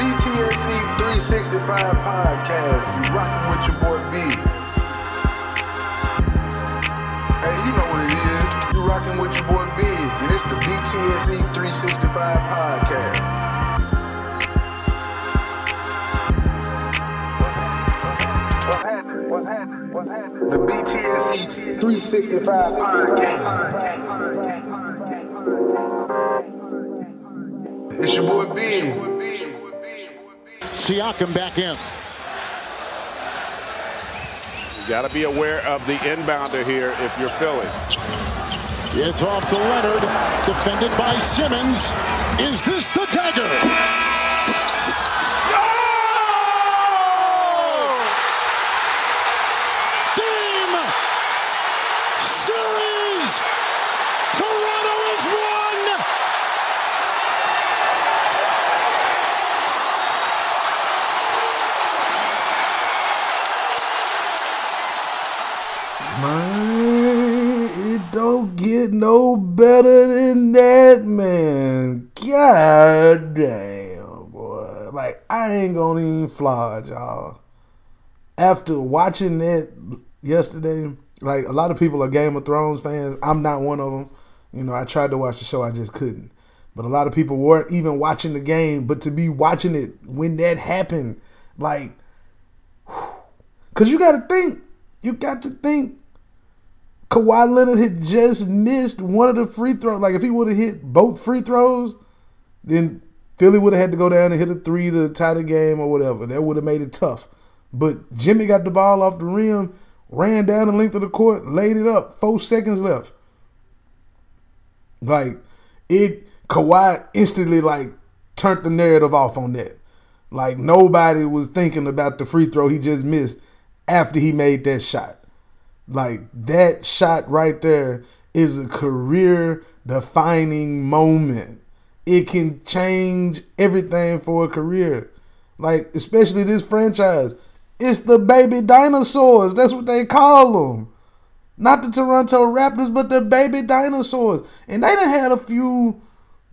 BTSE 365 podcast. You rocking with your boy B. Hey, you know what it is. You rocking with your boy B. And it's the BTSE 365 podcast. What's happening? What's happening? What's happening? The BTSE 365 podcast. It's your boy B. Siakam back in. You got to be aware of the inbounder here if you're Philly. It's off to Leonard, defended by Simmons. Is this the dagger? Game! Series! Toronto has won! Man, it don't no better than that, man. God damn, boy. Like, I ain't gonna even flog y'all. After watching that yesterday, like, a lot of people are Game of Thrones fans. I'm not one of them. You know, I tried to watch the show, I just couldn't. But a lot of people weren't even watching the game. But to be watching it when that happened, like, because you got to think, you got to think Kawhi Leonard had just missed one of the free throws. Like if he would have hit both free throws, then Philly would have had to go down and hit a three to tie the game or whatever. That would have made it tough. But Jimmy got the ball off the rim, ran down the length of the court, laid it up. Four seconds left. Like it, Kawhi instantly like turned the narrative off on that. Like nobody was thinking about the free throw he just missed after he made that shot. Like that shot right there is a career defining moment. It can change everything for a career. Like, especially this franchise. It's the baby dinosaurs. That's what they call them. Not the Toronto Raptors, but the baby dinosaurs. And they done had a few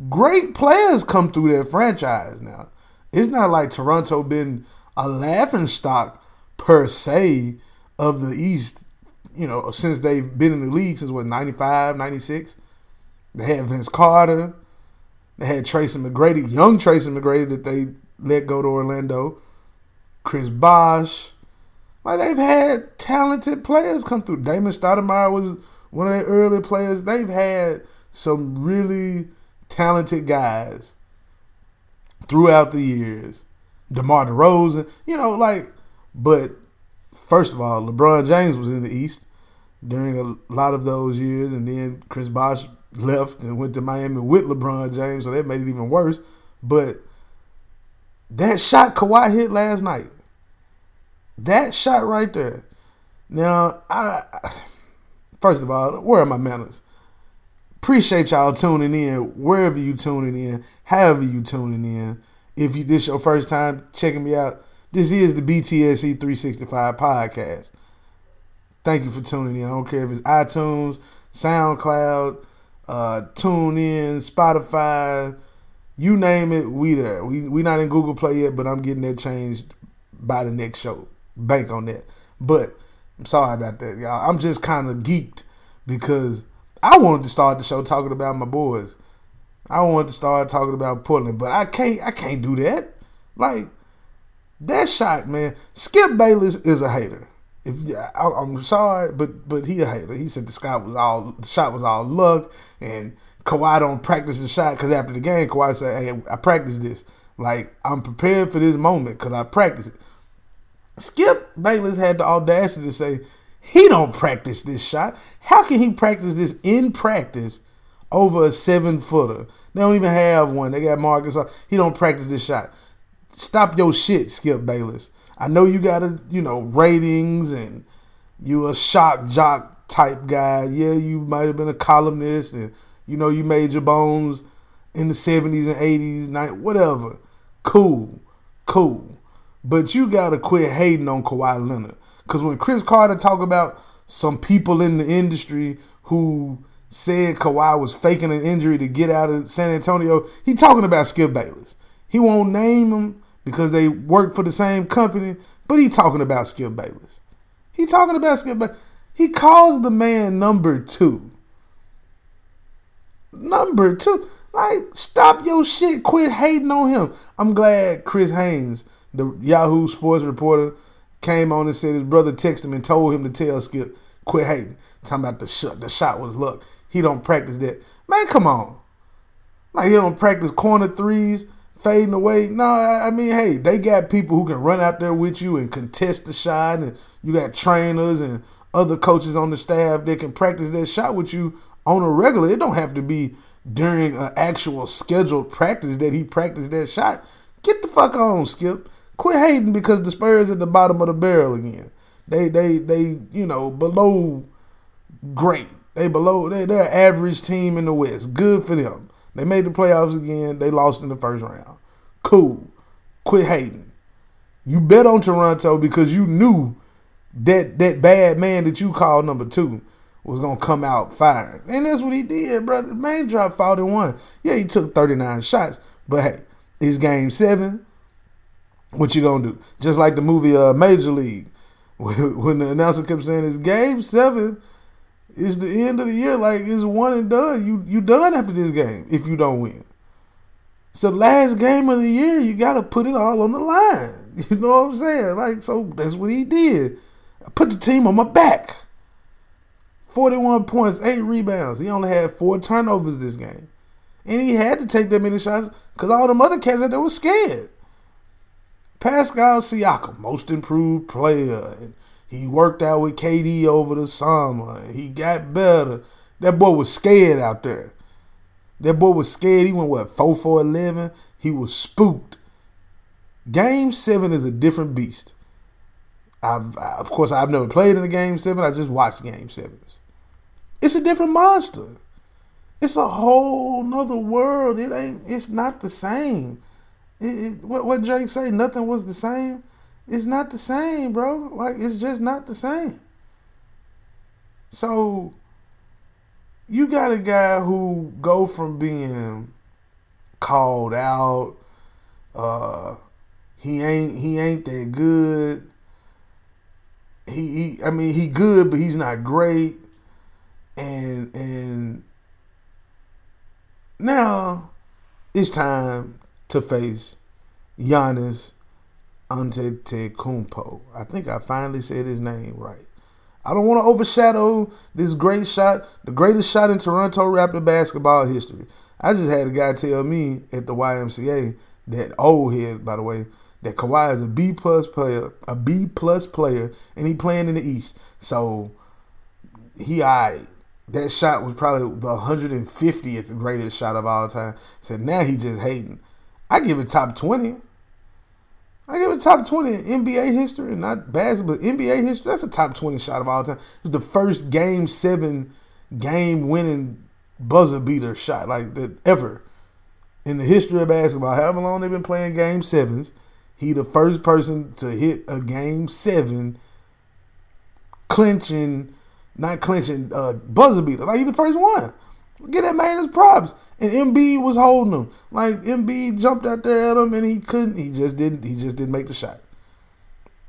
great players come through their franchise now. It's not like Toronto been a laughing stock per se of the East you know, since they've been in the league since what, 95, 96. They had Vince Carter. They had Tracy McGrady, young Tracy McGrady that they let go to Orlando. Chris Bosh. Like they've had talented players come through. Damon Stoudamire was one of their early players. They've had some really talented guys throughout the years. DeMar DeRozan, you know, like, but first of all, LeBron James was in the East during a lot of those years, and then Chris Bosh left and went to Miami with LeBron James, so that made it even worse. But that shot Kawhi hit last night, that shot right there. Now, I first of all, where are my manners? Appreciate y'all tuning in wherever you tuning in, however you tuning in. If you this your first time checking me out, this is the BTSE 365 podcast. Thank you for tuning in. I don't care if it's iTunes, SoundCloud, uh, TuneIn, Spotify, you name it, we there. We we not in Google Play yet, but I'm getting that changed by the next show. Bank on that. But I'm sorry about that, y'all. I'm just kind of geeked because I wanted to start the show talking about my boys. I wanted to start talking about Portland, but I can't. I can't do that. Like that shot, man. Skip Bayless is a hater. If I, I'm sorry, but but he. He said the shot was all the shot was all luck, and Kawhi don't practice the shot because after the game, Kawhi said, "Hey, I practiced this. Like I'm prepared for this moment because I practiced it." Skip Bayless had the audacity to say he don't practice this shot. How can he practice this in practice over a seven footer? They don't even have one. They got Marcus. He don't practice this shot. Stop your shit, Skip Bayless. I know you got a you know ratings and you a shock jock type guy. Yeah, you might have been a columnist and you know you made your bones in the seventies and eighties, night whatever. Cool, cool. But you gotta quit hating on Kawhi Leonard. Cause when Cris Carter talk about some people in the industry who said Kawhi was faking an injury to get out of San Antonio, he talking about Skip Bayless. He won't name him because they work for the same company. But he talking about Skip Bayless. He talking about Skip Bayless. He calls the man number two. Number two. Like, stop your shit. Quit hating on him. I'm glad Chris Haynes, the Yahoo Sports reporter, came on and said his brother texted him and told him to tell Skip, quit hating. Talking about the shot. The shot was luck. He don't practice that. Man, come on. Like he don't practice corner threes, fading away. No, I mean, hey, they got people who can run out there with you and contest the shot, and you got trainers and other coaches on the staff that can practice that shot with you on a regular. It don't have to be during an actual scheduled practice that he practiced that shot. Get the fuck on, Skip. Quit hating because the Spurs at the bottom of the barrel again. They they they you know below great. They below they they're average team in the West. Good for them. They made the playoffs again. They lost in the first round. Cool. Quit hating. You bet on Toronto because you knew that that bad man that you called number two was gonna come out firing. And that's what he did, brother. Man dropped 41. Yeah, he took 39 shots. But hey, it's game seven. What you gonna do? Just like the movie uh, Major League. When the announcer kept saying it's game seven, it's the end of the year. Like it's one and done. You you done after this game if you don't win. It's the last game of the year. You gotta put it all on the line. You know what I'm saying? Like so that's what he did. I put the team on my back. 41 points, 8 rebounds. He only had 4 turnovers this game. And he had to take that many shots because all them other cats out there were scared. Pascal Siakam, most improved player. And he worked out with KD over the summer. He got better. That boy was scared out there. That boy was scared. He went, what, 4 for 11? He was spooked. Game 7 is a different beast. I've, of course, I've never played in a game seven. I just watched game sevens. It's a different monster. It's a whole nother world. It ain't. It's not the same. It, it, what what Drake say? Nothing was the same. It's not the same, bro. Like it's just not the same. So you got a guy who go from being called out. Uh, he ain't he ain't that good he, he I mean he good, but he's not great. And and now it's time to face Giannis Antetokounmpo. I think I finally said his name right. I don't want to overshadow this great shot, the greatest shot in Toronto Raptor basketball history. I just had a guy tell me at the YMCA that oh, old head, by the way, that Kawhi is a B plus player, a B plus player, and he playing in the East. So he I that shot was probably the 150th greatest shot of all time. So now he just hating. I give it top 20. I give it top 20 in NBA history, not basketball, but NBA history. That's a top 20 shot of all time. It was the first game seven game winning buzzer beater shot like that ever in the history of basketball. However long they've been playing game sevens, he the first person to hit a game seven, clinching, not clinching, uh, buzzer beater. Like he the first one. Get that man his props. And Embiid was holding him. Like Embiid jumped out there at him and he couldn't. He just didn't. He just didn't make the shot.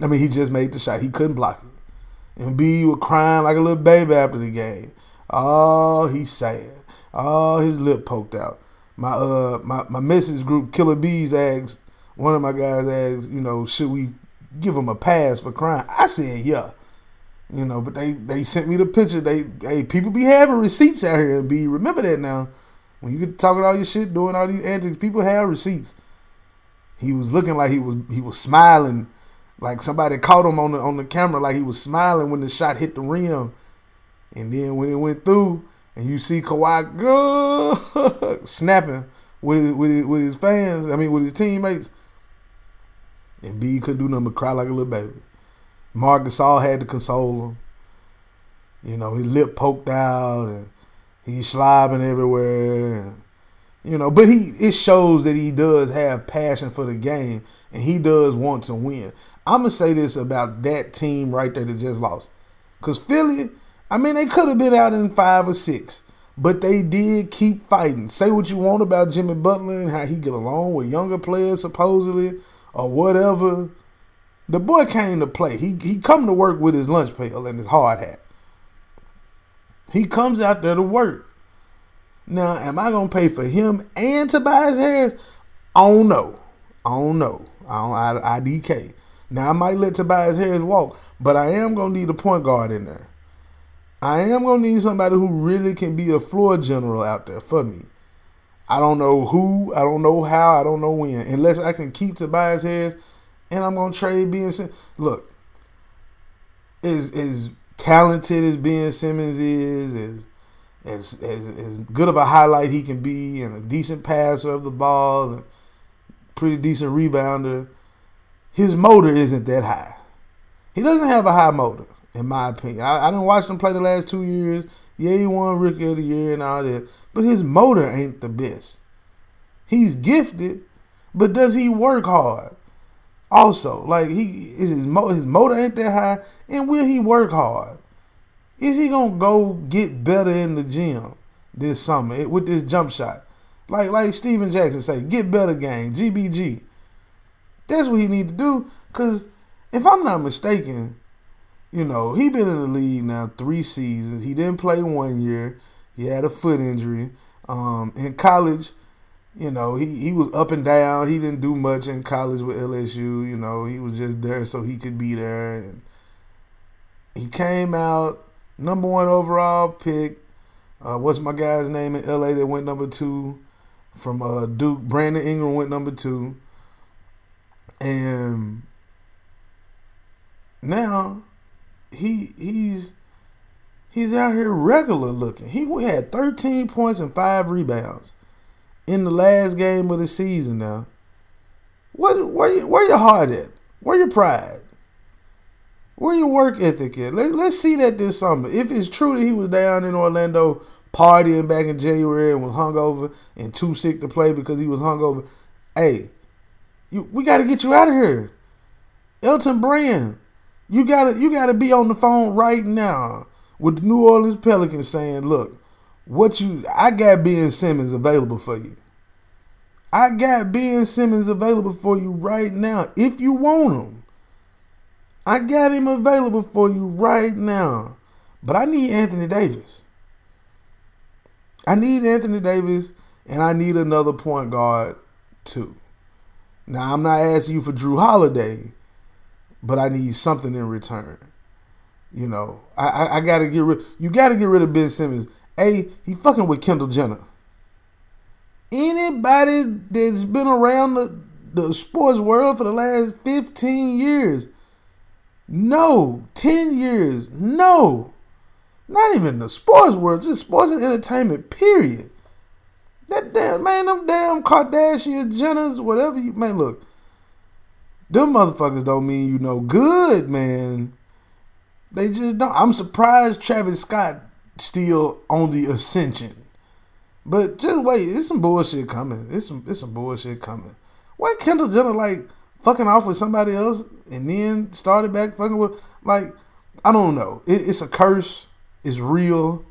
I mean, he just made the shot. He couldn't block it. Embiid was crying like a little baby after the game. Oh, he's sad. Oh, his lip poked out. My uh my, my message group Killer Bees asked one of my guys asked, you know, should we give him a pass for crying? I said, yeah. You know, but they they sent me the picture. They hey, people be having receipts out here and be remember that now. When you get talking all your shit, doing all these antics, people have receipts. He was looking like he was he was smiling, like somebody caught him on the on the camera, like he was smiling when the shot hit the rim. And then when it went through, and you see Kawhi go snapping with with with his fans, I mean with his teammates, and B couldn't do nothing but cry like a little baby. Marc Gasol had to console him. You know, his lip poked out and he's slobbing everywhere. And, you know, but he it shows that he does have passion for the game and he does want to win. I'm gonna say this about that team right there that just lost. Cause Philly, I mean, they could have been out in five or six, but they did keep fighting. Say what you want about Jimmy Butler and how he get along with younger players supposedly or whatever. The boy came to play. He he come to work with his lunch pail and his hard hat. He comes out there to work. Now, am I gonna pay for him and Tobias Harris? I don't know. I don't know. I don't I, IDK. Now I might let Tobias Harris walk, but I am gonna need a point guard in there. I am gonna need somebody who really can be a floor general out there for me. I don't know who, I don't know how, I don't know when. Unless I can keep Tobias Harris and I'm gonna trade Ben Simmons. Look, as as talented as Ben Simmons is, as as, as as good of a highlight he can be, and a decent passer of the ball, and pretty decent rebounder, his motor isn't that high. He doesn't have a high motor in my opinion. I, I didn't watch him play the last two years. Yeah, he won Rookie of the Year and all that, but his motor ain't the best. He's gifted, but does he work hard? Also, like he is his his motor ain't that high, and will he work hard? Is he gonna go get better in the gym this summer with this jump shot? Like like Stephen Jackson say, get better game, GBG. That's what he need to do. Cause if I'm not mistaken, you know, he been in the league now three seasons. He didn't play one year. He had a foot injury. Um, in college, you know, he, he was up and down. He didn't do much in college with LSU. You know, he was just there so he could be there. And he came out number one overall pick. Uh, what's my guy's name in LA that went number two from uh, Duke? Brandon Ingram went number two. And now he he's he's out here regular looking. He had 13 points and five rebounds in the last game of the season. Now, what where where your heart at? Where your pride? Where your work ethic at? Let, let's see that this summer. If it's true that he was down in Orlando partying back in January and was hungover and too sick to play because he was hungover, hey, you, we got to get you out of here. Elton Brand, you gotta you gotta be on the phone right now with the New Orleans Pelicans saying, look, what you I got Ben Simmons available for you. I got Ben Simmons available for you right now if you want him. I got him available for you right now. But I need Anthony Davis. I need Anthony Davis and I need another point guard too. Now I'm not asking you for Jrue Holiday but I need something in return. You know, I, I, I gotta get rid. You gotta get rid of Ben Simmons. A, he fucking with Kendall Jenner. Anybody that's been around the, the sports world for the last 15 years, no, 10 years, no. Not even the sports world, just sports and entertainment, period. That damn man, them damn Kardashian Jenners, whatever you man, look, them motherfuckers don't mean you no good, man. They just don't. I'm surprised Travis Scott still on the ascension. But just wait, it's some bullshit coming. It's some it's some bullshit coming. Why Kendall Jenner like fucking off with somebody else and then started back fucking with like I don't know. It, it's a curse. It's real.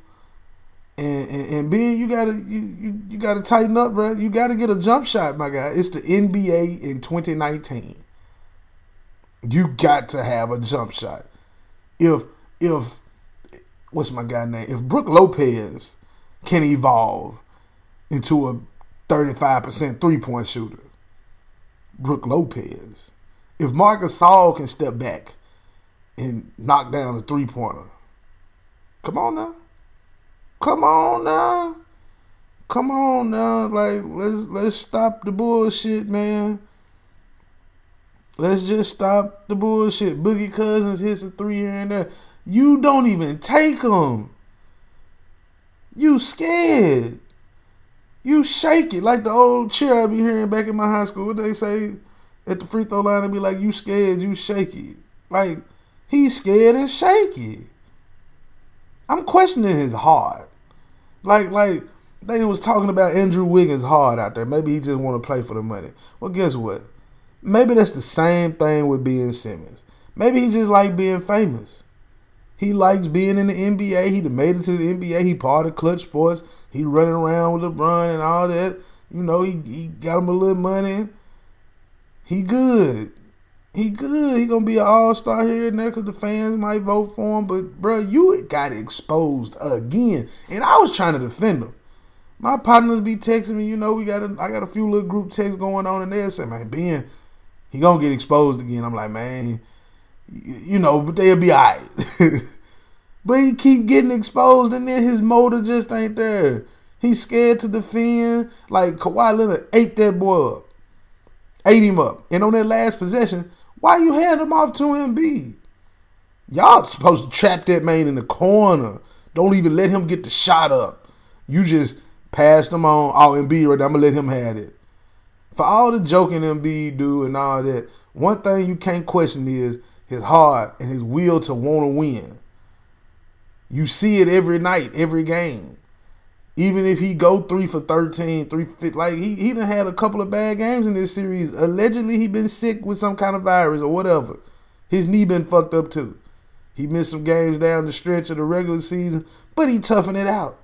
And, and, and Ben, you gotta you, you you gotta tighten up, bro. You gotta get a jump shot, my guy. It's the NBA in 2019. You got to have a jump shot. If if what's my guy name? If Brook Lopez can evolve into a 35% three-point shooter, Brook Lopez. If Marc Gasol can step back and knock down a three-pointer, come on now. Come on now. Come on now. Like let's let's stop the bullshit, man. Let's just stop the bullshit. Boogie Cousins hits a three here and there. You don't even take them. You scared. You shake it like the old cheer I be hearing back in my high school. What they say at the free throw line and be like, "You scared? You shake it." Like he's scared and shaky. I'm questioning his heart. Like like they was talking about Andrew Wiggins' heart out there. Maybe he just want to play for the money. Well, guess what? Maybe that's the same thing with Ben Simmons. Maybe he just like being famous. He likes being in the NBA. He made it to the NBA. He part of Clutch Sports. He running around with LeBron and all that. You know, he, he got him a little money. he good. He good. He gonna be an all star here and there because the fans might vote for him. But bro, you got exposed again, and I was trying to defend him. My partners be texting me. You know, we got a, I got a few little group texts going on, and they say, "Man, Ben, he gonna get exposed again." I'm like, man, you know, but they'll be alright. but he keep getting exposed, and then his motor just ain't there. He's scared to defend. Like Kawhi Leonard ate that boy up, ate him up, and on that last possession, why you hand him off to Embiid? Y'all supposed to trap that man in the corner. Don't even let him get the shot up. You just passed him on. Oh, Embiid right there. I'm gonna let him have it. For all the joking Embiid do and all that, one thing you can't question is his heart and his will to want to win. You see it every night, every game. Even if he go three for 13, three fit, like he he done had a couple of bad games in this series. Allegedly, he been sick with some kind of virus or whatever. His knee been fucked up too. He missed some games down the stretch of the regular season, but he toughened it out.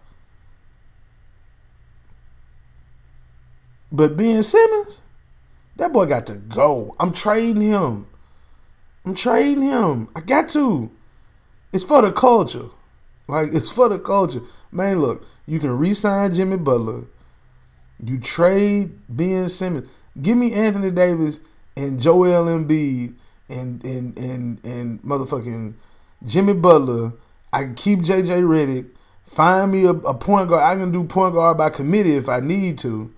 But Ben Simmons, that boy got to go. I'm trading him. I'm trading him. I got to. It's for the culture. Like it's for the culture. Man, look, you can re-sign Jimmy Butler. You trade Ben Simmons. Give me Anthony Davis and Joel Embiid and and and and motherfucking Jimmy Butler. I can keep JJ Redick. Find me a, a point guard. I can do point guard by committee if I need to.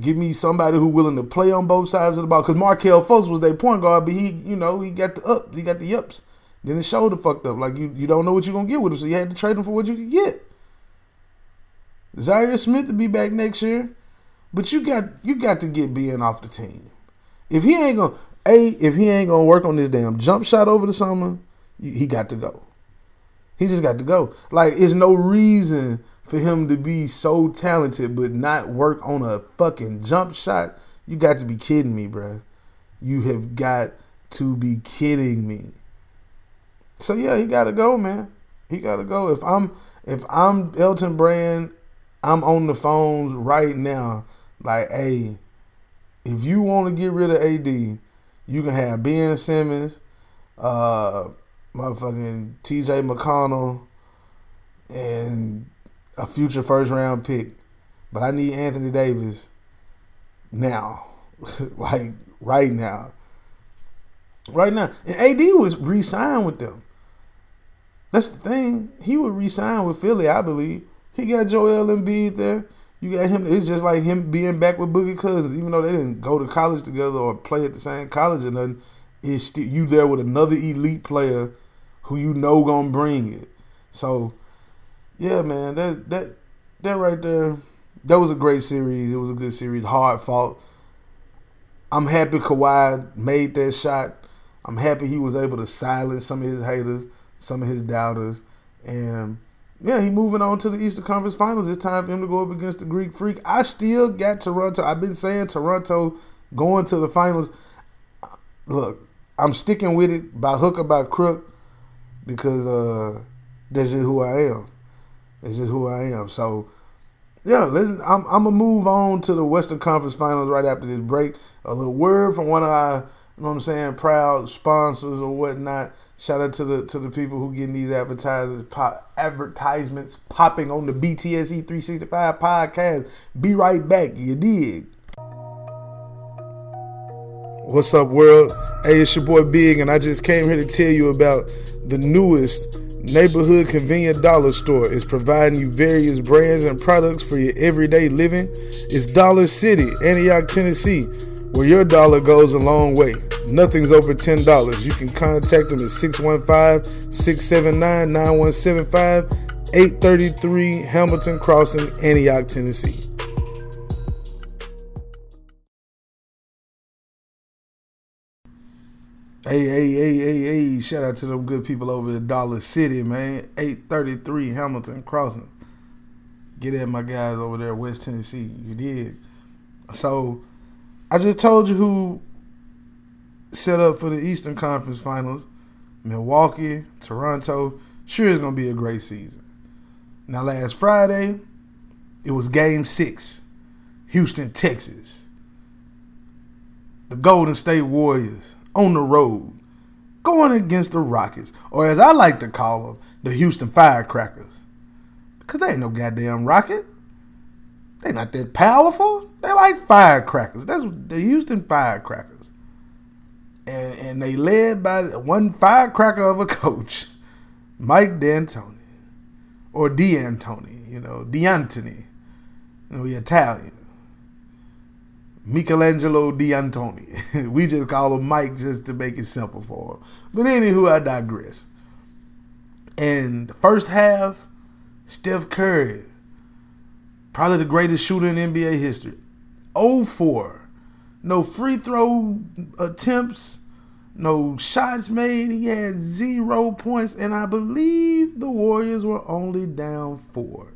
Give me somebody who willing to play on both sides of the ball. Because Markelle Fultz was their point guard, but he, you know, he got the up, he got the ups. Then his shoulder fucked up. Like you, you don't know what you're gonna get with him, so you had to trade him for what you could get. Zhaire Smith to be back next year, but you got you got to get Ben off the team. If he ain't gonna a if he ain't gonna work on this damn jump shot over the summer, he got to go. He just got to go. Like, it's no reason for him to be so talented but not work on a fucking jump shot. You got to be kidding me, bro. You have got to be kidding me. So yeah, he got to go, man. He got to go. If I'm if I'm Elton Brand, I'm on the phones right now. Like, hey, if you want to get rid of AD, you can have Ben Simmons, uh, motherfucking T.J. McConnell, and a future first round pick. But I need Anthony Davis now, like right now, right now. And AD was re-signed with them. That's the thing. He would re-sign with Philly, I believe. He got Joel Embiid there. You got him. It's just like him being back with Boogie Cousins, even though they didn't go to college together or play at the same college or nothing. It's you there with another elite player who you know gonna bring it. So, yeah, man, that that that right there, that was a great series. It was a good series. Hard fought. I'm happy Kawhi made that shot. I'm happy he was able to silence some of his haters some of his doubters. And yeah, he moving on to the Eastern Conference Finals. It's time for him to go up against the Greek Freak. I still got Toronto. I've been saying Toronto going to the finals. Look, I'm sticking with it by hook or by crook because uh, that's just who I am. That's just who I am. So yeah, listen, I'm, I'm gonna move on to the Western Conference Finals right after this break. A little word from one of our, you know what I'm saying, proud sponsors or whatnot. Shout out to the to the people who getting these advertisements pop, advertisements popping on the BTSE 365 podcast. Be right back, you dig. What's up, world? Hey, it's your boy Big, and I just came here to tell you about the newest neighborhood convenient dollar store. is providing you various brands and products for your everyday living. It's Dollar City, Antioch, Tennessee, where your dollar goes a long way. Nothing's over $10. You can contact them at 615 679 9175, 833 Hamilton Crossing, Antioch, Tennessee. Hey, hey, hey, hey, hey, shout out to them good people over at Dollar City, man. 833 Hamilton Crossing. Get at my guys over there, West Tennessee. You did. So, I just told you who set up for the Eastern Conference Finals. Milwaukee, Toronto. Sure, it's going to be a great season. Now, last Friday, it was game six, Houston, Texas. the Golden State Warriors on the road going against the Rockets, or as I like to call them, the Houston Firecrackers. Because they ain't no goddamn rocket. They not that powerful. They like firecrackers. That's the Houston Firecrackers. And and they led by one firecracker of a coach, Mike D'Antoni. Or D'Antoni, you know, D'Antoni. You know, he Italian. Michelangelo D'Antoni. we just call him Mike just to make it simple for him. But anywho, I digress. And the first half, Steph Curry, probably the greatest shooter in NBA history. 0-4. No free throw attempts, no shots made. He had zero points, and I believe the Warriors were only down four.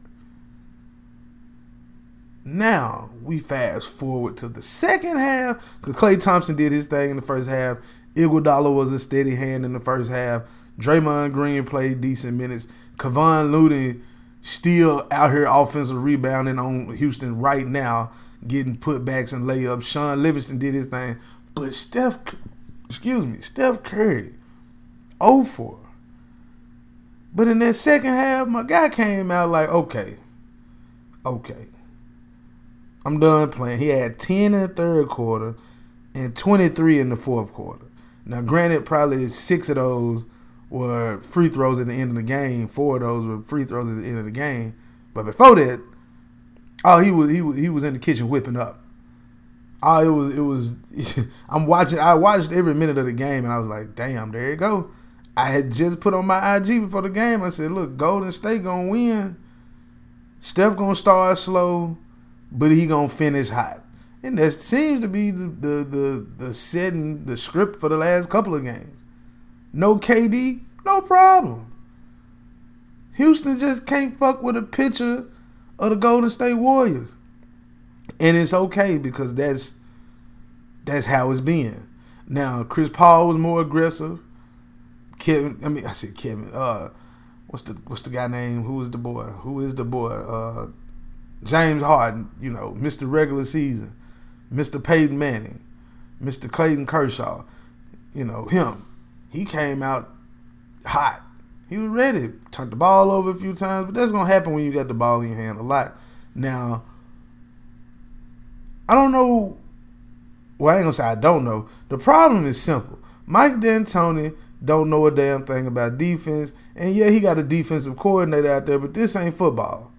Now we fast forward to the second half because Klay Thompson did his thing in the first half. Iguodala was a steady hand in the first half. Draymond Green played decent minutes. Kevon Looney still out here offensive rebounding on Houston right now, getting putbacks and layups. Shaun Livingston did his thing, but Steph, excuse me, Steph Curry, 0 4. But in that second half, my guy came out like, okay, okay. I'm done playing. He had 10 in the third quarter and 23 in the fourth quarter. Now, granted, probably six of those were free throws at the end of the game. Four of those were free throws at the end of the game. But before that, oh, he was he was he was in the kitchen whipping up. Oh, it was it was. I'm watching. I watched every minute of the game, and I was like, "Damn, there you go." I had just put on my IG before the game. I said, "Look, Golden State gonna win. Steph gonna start slow but he gonna finish hot. And that seems to be the the the, the setting the script for the last couple of games. No KD, no problem. Houston just can't fuck with a pitcher of the Golden State Warriors. And it's okay because that's that's how it's been. Now Chris Paul was more aggressive. Kevin, I mean I said Kevin. Uh, what's the what's the guy name? Who is the boy? Who is the boy? Uh, James Harden, you know, Mr. Regular Season, Mr. Peyton Manning, Mr. Clayton Kershaw, you know, him. He came out hot. He was ready. Turned the ball over a few times, but that's gonna happen when you got the ball in your hand a lot. Now, I don't know. Well, I ain't gonna say I don't know. The problem is simple. Mike D'Antoni don't know a damn thing about defense, and yeah, he got a defensive coordinator out there, but this ain't football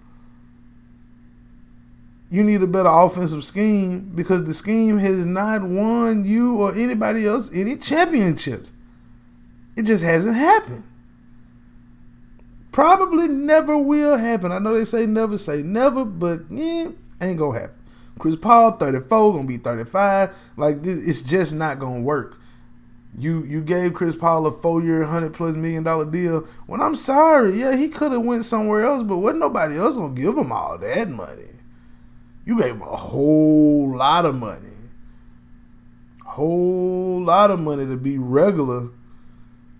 you need a better offensive scheme because the scheme has not won you or anybody else any championships. It just hasn't happened. Probably never will happen. I know they say never say never, but yeah, ain't gonna happen. Chris Paul, 34, gonna be 35. Like it's just not gonna work. You you gave Chris Paul a four year, hundred plus million dollar deal. When I'm sorry, yeah, he could have went somewhere else, but wasn't nobody else gonna give him all that money. You gave him a whole lot of money. Whole lot of money to be regular.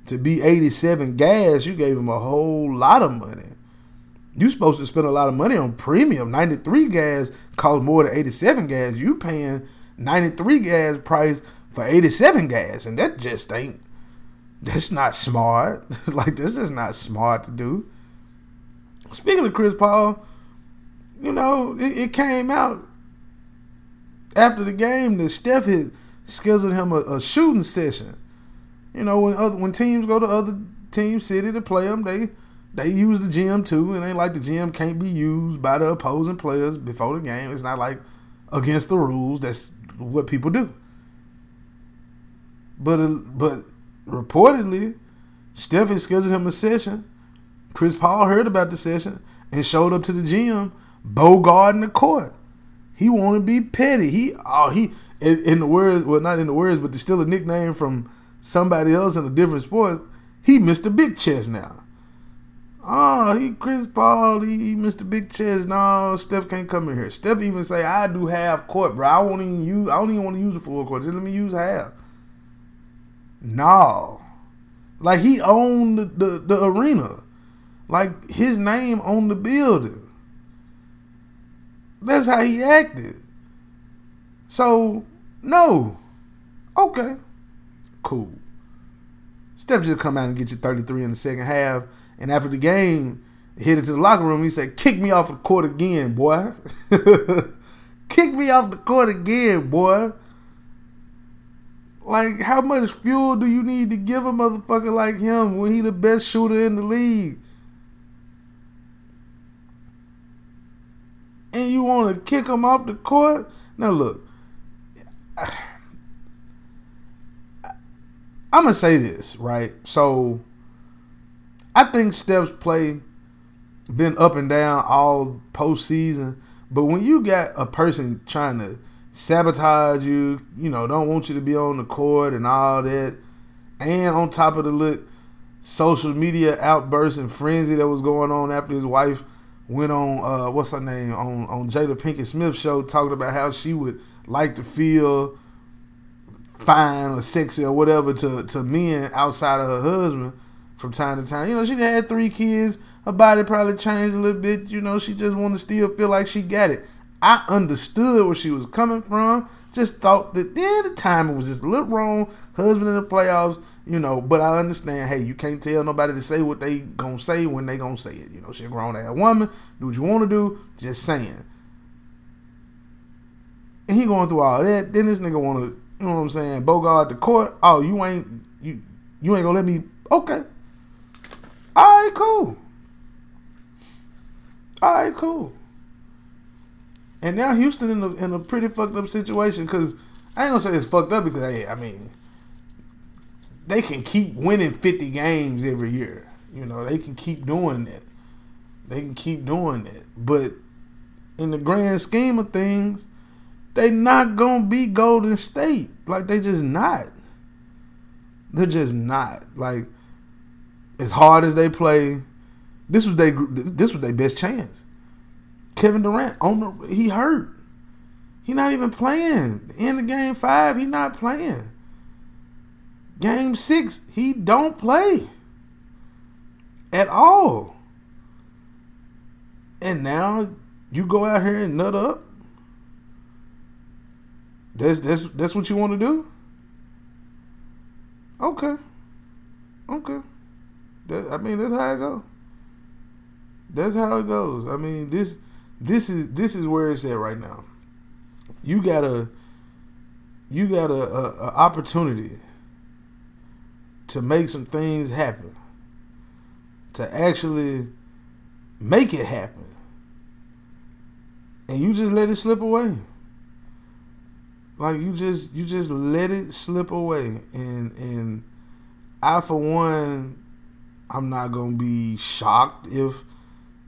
To be 87 gas, you gave him a whole lot of money. You supposed to spend a lot of money on premium. 93 gas costs more than 87 gas. You paying 93 gas price for 87 gas. And that just ain't that's not smart. like this is not smart to do. Speaking of Chris Paul, you know, it, it, came out after the game that Steph had scheduled him a, a, shooting session. You know, when other when teams go to other team city to play them, they they use the gym too, and ain't like the gym can't be used by the opposing players before the game. It's not like against the rules. That's what people do. But uh, but reportedly, Steph had scheduled him a session. Chris Paul heard about the session and showed up to the gym Bogart in the court. He want to be petty. He oh he in, in, the words well not in the words but there's still a nickname from somebody else in a different sport. He Mr. Big Chest now. Oh, he Chris Paul, he, he Mr. Big Chest. No, Steph can't come in here. Steph even say I do half court, bro. I won't even use. I don't even want to use the full court. Just let me use half. No, like he owned the, the, the arena, like his name on the building. That's how he acted. So, no. Okay, cool. Steph just come out and get you 33 in the second half, and after the game, hit it to the locker room. He said, "Kick me off the court again, boy. Kick me off the court again, boy." Like, how much fuel do you need to give a motherfucker like him when he the best shooter in the league? And you want to kick him off the court? Now look, I'm gonna say this right. So, I think Steph's play been up and down all postseason, but when you got a person trying to sabotage you, you know, don't want you to be on the court and all that. And on top of the look, social media outburst and frenzy that was going on after his wife went on uh, what's her name on on Jada Pinkett Smith show talking about how she would like to feel fine or sexy or whatever to, to men outside of her husband from time to time. You know, she had three kids. Her body probably changed a little bit. You know, she just want to still feel like she got it. I understood where she was coming from. Just thought that yeah, the timing was just a little wrong. Husband in the playoffs, you know. But I understand. Hey, you can't tell nobody to say what they gonna say when they gonna say it. You know, she a grown ass woman. Do what you want to do. Just saying. And he going through all that. Then this nigga want to, you know what I'm saying? Bogart the court. Oh, you ain't you you ain't gonna let me. Okay. All right, cool. All right, cool. And now Houston in a, in a pretty fucked up situation because I ain't gonna say it's fucked up because hey, I mean they can keep winning 50 games every year. You know, they can keep doing that. They can keep doing that. But in the grand scheme of things, they not gonna be Golden State. Like they just not. They're just not. Like as hard as they play, this was they this was their best chance. Kevin Durant on the he hurt. He not even playing. In the game five, he not playing. Game six, he don't play at all. And now you go out here and nut up. That's that's that's what you want to do. Okay. Okay. That, I mean, that's how it goes. That's how it goes. I mean, this this is this is where it's at right now. You got a you got a, a, a opportunity to make some things happen. To actually make it happen. And you just let it slip away. Like you just you just let it slip away. And and I for one I'm not gonna be shocked if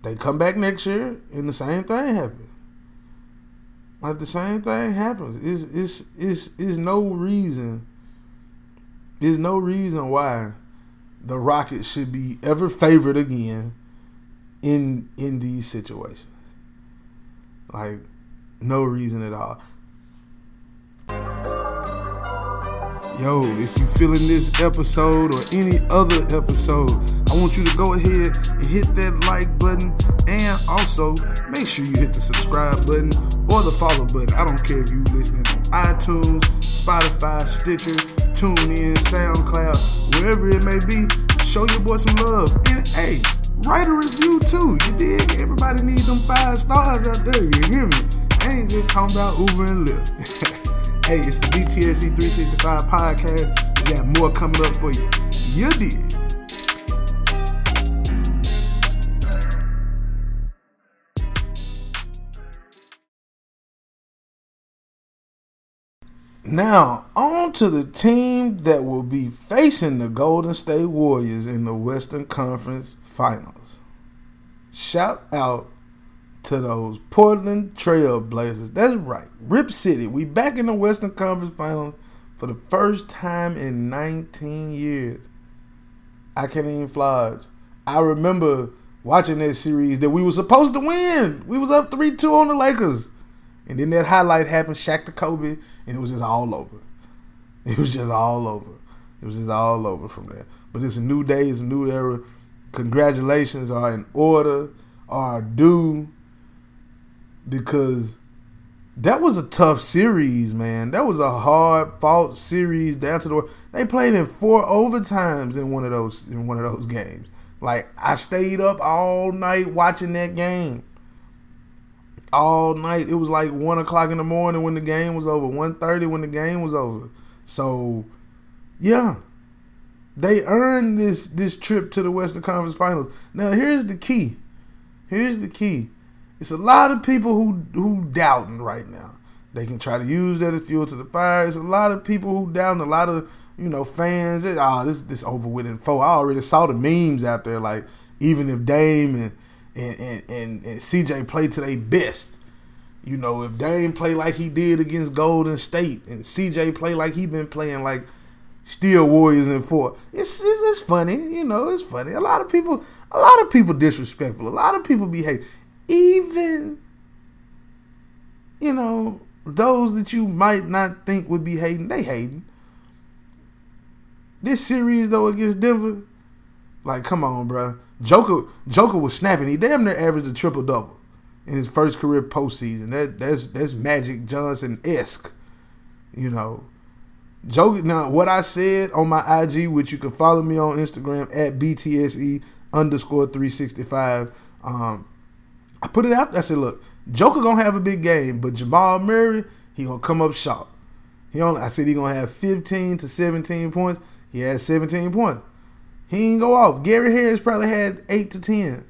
they come back next year and the same thing happens. Like the same thing happens. It's it's it's it's no reason. There's no reason why the Rockets should be ever favored again in in these situations. Like no reason at all. Yo, if you feeling this episode or any other episode, I want you to go ahead and hit that like button and also make sure you hit the subscribe button or the follow button. I don't care if you listening on iTunes, Spotify, Stitcher, TuneIn, SoundCloud, wherever it may be. Show your boy some love. And hey, write a review too. You dig? Everybody needs them five stars out there. You hear me? I ain't just talking about Uber and Lyft. Hey, it's the BTSE 365 podcast. We got more coming up for you. You did. Now, on to the team that will be facing the Golden State Warriors in the Western Conference Finals. Shout out to those Portland Trail Blazers. That's right. Rip City. We back in the Western Conference Finals for the first time in 19 years. I can't even flodge. I remember watching that series that we were supposed to win. We was up 3-2 on the Lakers. And then that highlight happened, Shaq to Kobe, and it was just all over. It was just all over. It was just all over from there. But it's a new day, it's a new era. Congratulations are in order, are due, because that was a tough series, man. That was a hard fought series down to the. They played in four overtimes in one of those in one of those games. Like I stayed up all night watching that game. All night. It was like one o'clock in the morning when the game was over. 1.30 when the game was over. So, yeah, they earned this this trip to the Western Conference Finals. Now here's the key. Here's the key. It's a lot of people who who doubting right now. They can try to use that as fuel to the fire. It's a lot of people who doubting. A lot of you know fans. Ah, oh, this this over with in four. I already saw the memes out there. Like even if Dame and and and, and, and CJ play to their best. You know, if Dame play like he did against Golden State and CJ play like he been playing like Steel Warriors in four. It's, it's, it's funny, you know. It's funny. A lot of people, a lot of people disrespectful. A lot of people behave. Even, you know, those that you might not think would be hating, they hating. This series though against Denver, like, come on, bro. Joker, Joker was snapping. He damn near averaged a triple double in his first career postseason. That that's that's Magic Johnson esque, you know. Joke now what I said on my IG, which you can follow me on Instagram at BTSE underscore 365. Um, I put it out. I said, look, Joker gonna have a big game, but Jamal Murray, he gonna come up short. He only I said he gonna have 15 to 17 points. He had 17 points. He ain't go off. Gary Harris probably had eight to ten.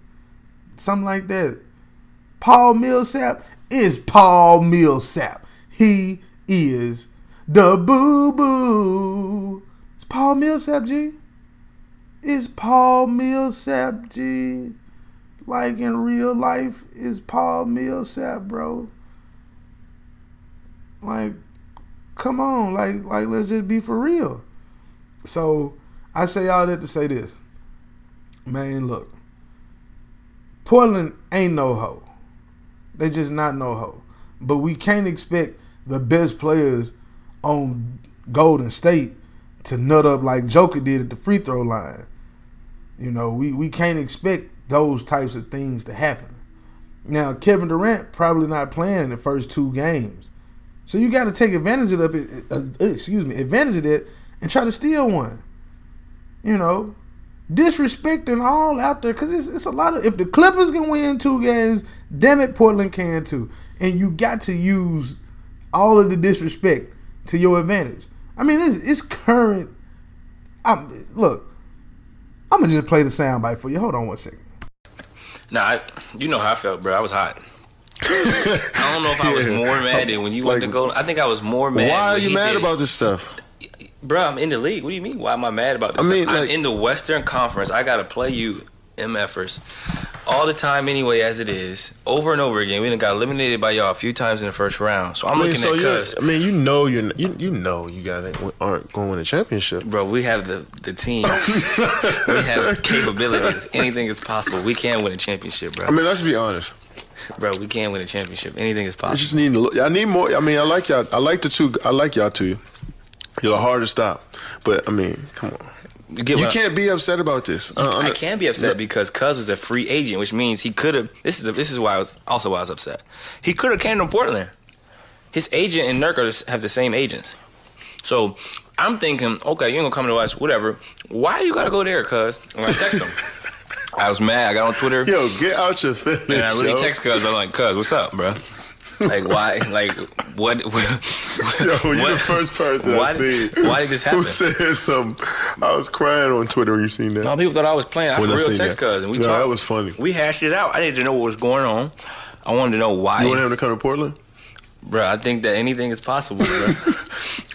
Something like that. Paul Millsap is Paul Millsap. He is the boo boo. It's Paul Millsap, G. It's Paul Millsap, G. Like in real life, is Paul Millsap, bro. Like, come on, like, like let's just be for real. So I say all that to say this. Man, look. Portland ain't no hoe. They just not no hoe. But we can't expect the best players on Golden State to nut up like Joker did at the free throw line. You know, we, we can't expect those types of things to happen. Now, Kevin Durant probably not playing in the first two games. So you got to take advantage of it, uh, excuse me, advantage of it and try to steal one. You know, disrespecting all out there because it's, it's a lot of. If the Clippers can win two games, damn it, Portland can too. And you got to use all of the disrespect to your advantage. I mean, it's, it's current. I'm, look, I'm gonna just play the soundbite for you. Hold on one second. Nah, I, you know how I felt, bro. I was hot. I don't know if I was more mad than when you like, went to go. I think I was more mad. Why are you mad about this stuff? Bro, I'm in the league. What do you mean? Why am I mad about this? I mean, like, I'm in the Western Conference. I gotta play you MFers all the time anyway, as it is, over and over again. We done got eliminated by y'all a few times in the first round. So I'm I mean, looking so at Cuz. I mean, you know, you're you, you know you guys aren't going to win a championship, bro. We have the the team. we have capabilities. Anything is possible. We can win a championship, bro. I mean, let's be honest. Bro, we can win a championship. Anything is possible. I just need. I need more. I mean, I like y'all. I like the two. I like y'all too. You're hard to stop, but I mean, come on. You, you can't be upset about this. Uh, I can be upset no. because Cuz was a free agent, which means he could have. This is this is why I was also why I was upset. He could have came to Portland. His agent and Nurk have the same agents, so I'm thinking, okay, you ain't gonna come to us, whatever. Why you gotta go there, Cuz? And I text him. I was mad. I got on Twitter. Yo, get out your feelings. And I really yo. text Cuz. I'm like, Cuz, what's up, bro? Like why? Like what? what Yo, you're the first person why, I see. Why did this happen? Who said something? I was crying on Twitter when you seen that. No, people thought I was playing. I when for real text cousin. We no, talked. that was funny. We hashed it out. I needed to know what was going on. I wanted to know why. You want him to come to Portland? Bro, I think that anything is possible, bro.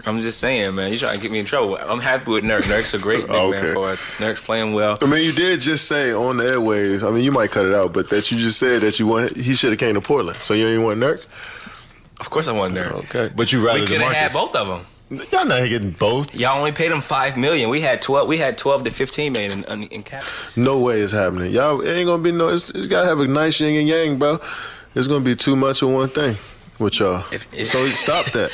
I'm just saying, man. You trying to get me in trouble. I'm happy with Nurk. Nurk's a great big okay. man for us. Nurk's playing well. I mean, you did just say on the airways. I mean, you might cut it out, but that you just said that you want he should have came to Portland. So you ain't want Nurk? Of course I want Nurk. Okay, but you rather we could have had both of them. Y'all not getting both. Y'all only paid him five million. We had twelve. We had twelve to fifteen million in, in cap. No way it's happening. Y'all it ain't gonna be no. It's, it's gotta have a nice yin and yang, bro. It's gonna be too much of one thing. With y'all. If, if, so stop that.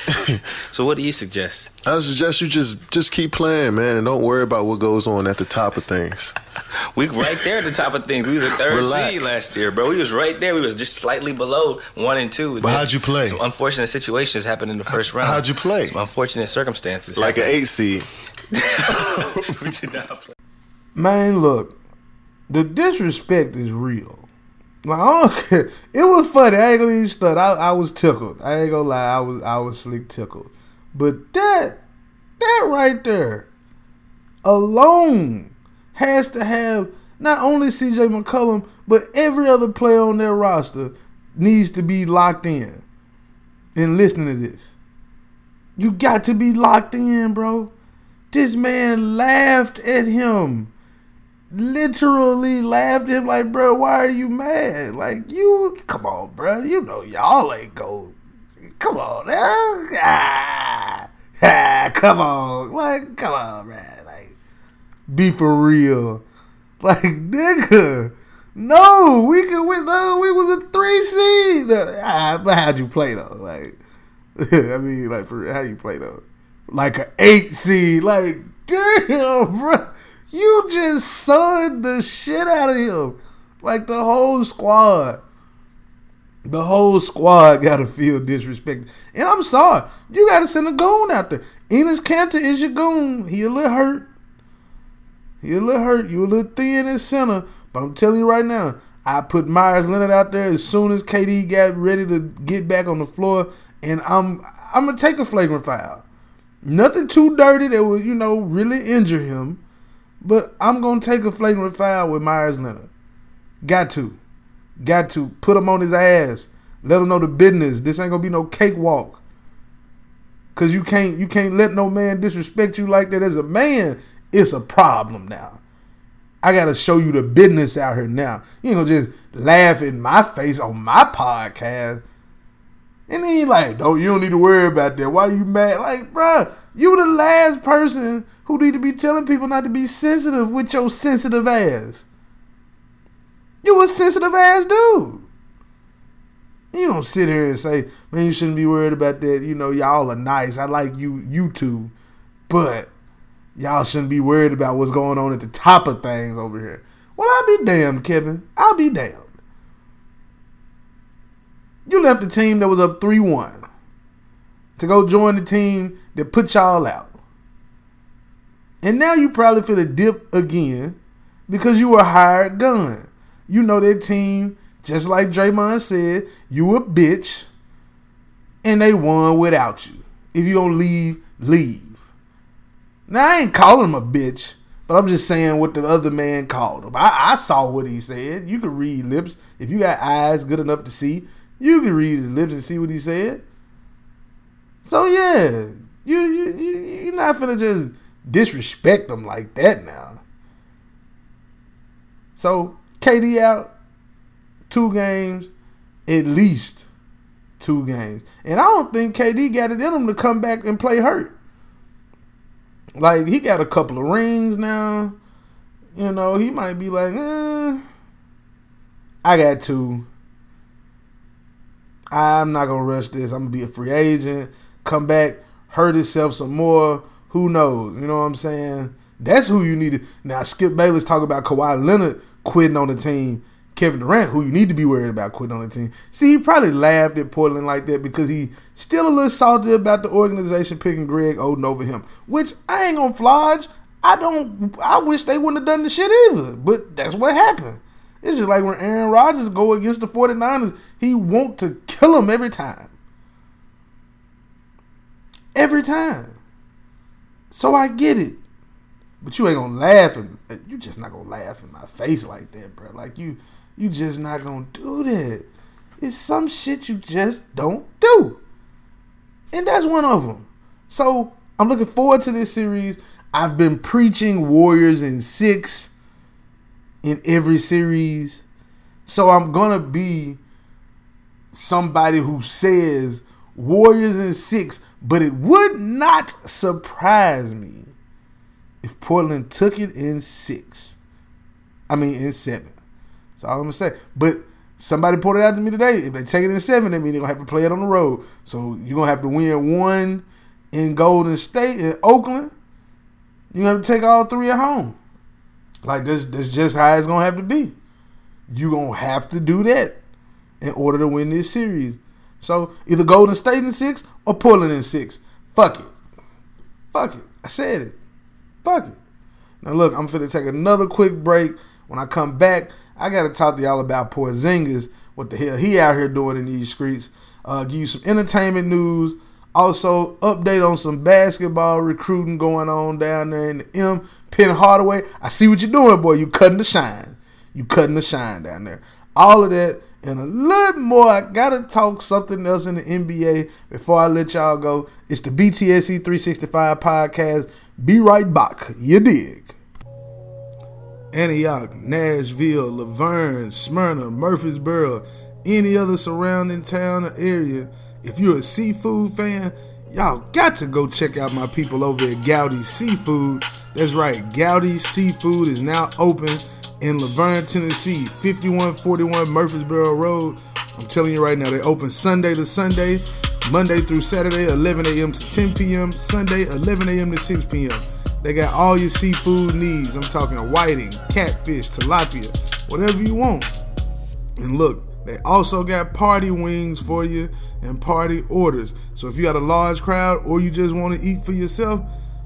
so what do you suggest? I suggest you just just keep playing, man, and don't worry about what goes on at the top of things. we right there at the top of things. We was a third Relax. seed last year, bro. We was right there. We was just slightly below one and two. But how'd you play? Some unfortunate situations happened in the first round. How'd you play? Some unfortunate circumstances. Like happened. an eight seed. we did not play. Man, look, the disrespect is real. I don't. It was funny. I ain't gonna even start. I, I was tickled. I ain't gonna lie. I was I was slick tickled. But that that right there alone has to have not only CJ McCollum, but every other player on their roster needs to be locked in and listening to this. You got to be locked in, bro. This man laughed at him literally laughed at him like, bro, why are you mad? Like, you, come on, bro. You know y'all ain't go. Come on, man. Ah, ah, come on. Like, come on, man. Like, be for real. Like, nigga. No, we could win. No, we was a three seed. Ah, but how'd you play though? Like, I mean, like, for how you play though? Like an eight seed. Like, damn, bro. You just sunned the shit out of him. Like the whole squad. The whole squad gotta feel disrespected. And I'm sorry. You gotta send a goon out there. Enes Kanter is your goon. He a little hurt. He a little hurt. You a little thin in center. But I'm telling you right now, I put Meyers Leonard out there as soon as KD got ready to get back on the floor, and I'm I'm gonna take a flagrant foul. Nothing too dirty that would you know really injure him. But I'm gonna take a flagrant foul with Meyers Leonard. Got to. Got to. Put him on his ass. Let him know the business. This ain't gonna be no cakewalk. Cause you can't you can't let no man disrespect you like that as a man. It's a problem now. I gotta show you the business out here now. You ain't gonna just laugh in my face on my podcast. And then like, don't you don't need to worry about that. Why you mad? Like, bruh, you the last person who need to be telling people not to be sensitive with your sensitive ass. You a sensitive ass dude. You don't sit here and say, man, you shouldn't be worried about that. You know, y'all are nice. I like you, you two. But y'all shouldn't be worried about what's going on at the top of things over here. Well, I'll be damned, Kevin. I'll be damned. You left the team that was up 3 1 to go join the team that put y'all out. And now you probably feel a dip again because you were a hired gun. You know that team, just like Draymond said, you a bitch, and they won without you. If you don't leave, leave. Now I ain't calling him a bitch, but I'm just saying what the other man called him. I, I saw what he said. You can read lips. If you got eyes good enough to see, you can read his lips and see what he said. So yeah, you you, you you're not gonna just disrespect him like that now. So KD out two games, at least two games, and I don't think KD got it in him to come back and play hurt. Like he got a couple of rings now. You know, he might be like, eh, I got two. I'm not gonna rush this. I'm gonna be a free agent. Come back, hurt himself some more. Who knows? You know what I'm saying? That's who you need to. Now, Skip Bayless talk about Kawhi Leonard quitting on the team. Kevin Durant, who you need to be worried about quitting on the team. See, he probably laughed at Portland like that because he still a little salty about the organization picking Greg Oden over him. Which I ain't gonna flodge. I don't. I wish they wouldn't have done the shit either. But that's what happened. It's just like when Aaron Rodgers go against the 49ers, he want to kill them every time. Every time. So I get it. But you ain't gonna laugh and eh, you just not gonna laugh in my face like that, bro. Like you you just not gonna do that. It's some shit you just don't do. And that's one of them. So I'm looking forward to this series. I've been preaching Warriors in six in every series. So I'm gonna be somebody who says Warriors in six but it would not surprise me if Portland took it in six. I mean, in seven. That's all I'm gonna say. But Somebody pointed out to me today, if they take it in seven, that means they're gonna have to play it on the road. So you're gonna have to win one in Golden State in Oakland. You're gonna have to take all three at home. Like this, that's just how it's gonna have to be. You're gonna have to do that in order to win this series. So either Golden State in six or Portland in six. Fuck it. Fuck it. I said it. Fuck it. Now look, I'm finna take another quick break. When I come back, I gotta talk to y'all about Porzingis. What the hell he out here doing in these streets? Uh, give you some entertainment news. Also, update on some basketball recruiting going on down there in the M. Penny Hardaway. I see what you're doing, boy. You cutting the shine. You cutting the shine down there. All of that and a little more. I gotta talk something else in the NBA before I let y'all go. It's the BTSE 365 podcast. Be right back. You dig. Antioch, Nashville, La Vergne, Smyrna, Murfreesboro, any other surrounding town or area, if you're a seafood fan, y'all got to go check out my people over at Gowdy Seafood. That's right, Gowdy Seafood is now open in La Vergne, Tennessee, 5141 Murfreesboro Road. I'm telling you right now, they open Sunday to Sunday, Monday through Saturday, 11 a.m. to 10 p.m., Sunday, 11 a.m. to 6 p.m. They got all your seafood needs. I'm talking whiting, catfish, tilapia, whatever you want. And look, they also got party wings for you and party orders. So if you got a large crowd or you just want to eat for yourself,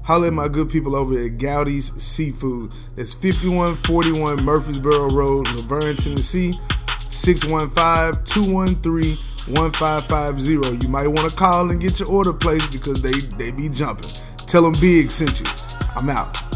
holler at my good people over at Gowdy's Seafood. That's 5141 Murfreesboro Road, La Vergne, Tennessee. 615-213-1550. You might want to call and get your order placed because they, they be jumping. Tell them Big sent you. I'm out.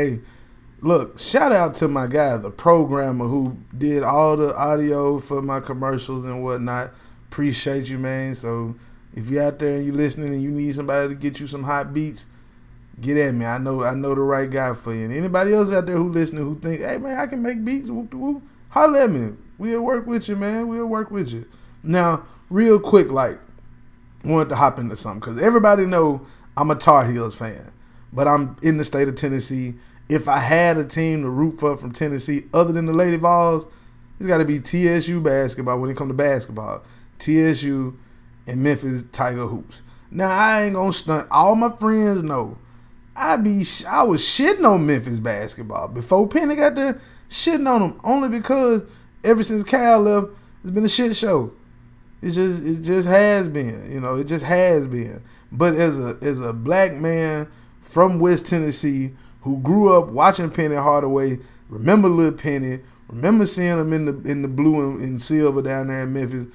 Hey, look, shout out to my guy, the programmer who did all the audio for my commercials and whatnot. Appreciate you, man. So if you're out there and you're listening and you need somebody to get you some hot beats, get at me. I know I know the right guy for you. And anybody else out there who listening who think, hey man, I can make beats, whoop whoop, holler at me. We'll work with you, man. We'll work with you. Now, real quick, like, wanted to hop into something because everybody know I'm a Tar Heels fan, but I'm in the state of Tennessee. If I had a team to root for from Tennessee other than the Lady Vols, it's got to be TSU basketball when it comes to basketball. TSU and Memphis Tiger Hoops. Now I ain't gonna stunt. All my friends know I be I was shitting on Memphis basketball before Penny got there shitting on them only because ever since Cal left, it's been a shit show. It just it just has been, you know, it just has been. But as a as a black man from West Tennessee who grew up watching Penny Hardaway, remember Little Penny, remember seeing him in the in the blue and, and silver down there in Memphis.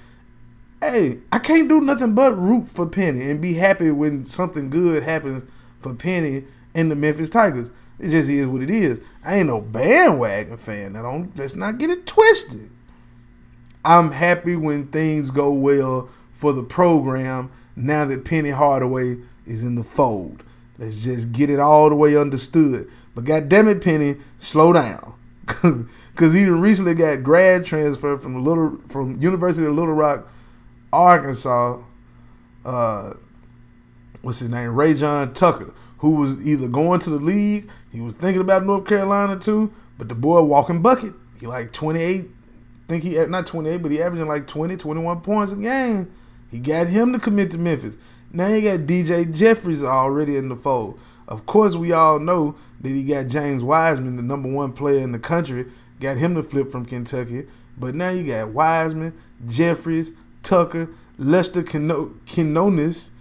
Hey, I can't do nothing but root for Penny and be happy when something good happens for Penny and the Memphis Tigers. It just is what it is. I ain't no bandwagon fan. I don't let's not get it twisted. I'm happy when things go well for the program now that Penny Hardaway is in the fold. Let's just get it all the way understood. But goddamn it, Penny, slow down. Cause he recently got grad transfer from Little from University of Little Rock, Arkansas. Uh, what's his name? Rayjon Tucker, who was either going to the league, he was thinking about North Carolina too, but the boy walking bucket. He like 28, think he not 28, but he averaging like 20, 21 points a game. He got him to commit to Memphis. Now you got DJ Jeffries already in the fold. Of course, we all know that he got James Wiseman, the number one player in the country, got him to flip from Kentucky. But now you got Wiseman, Jeffries, Tucker, Lester Quinones,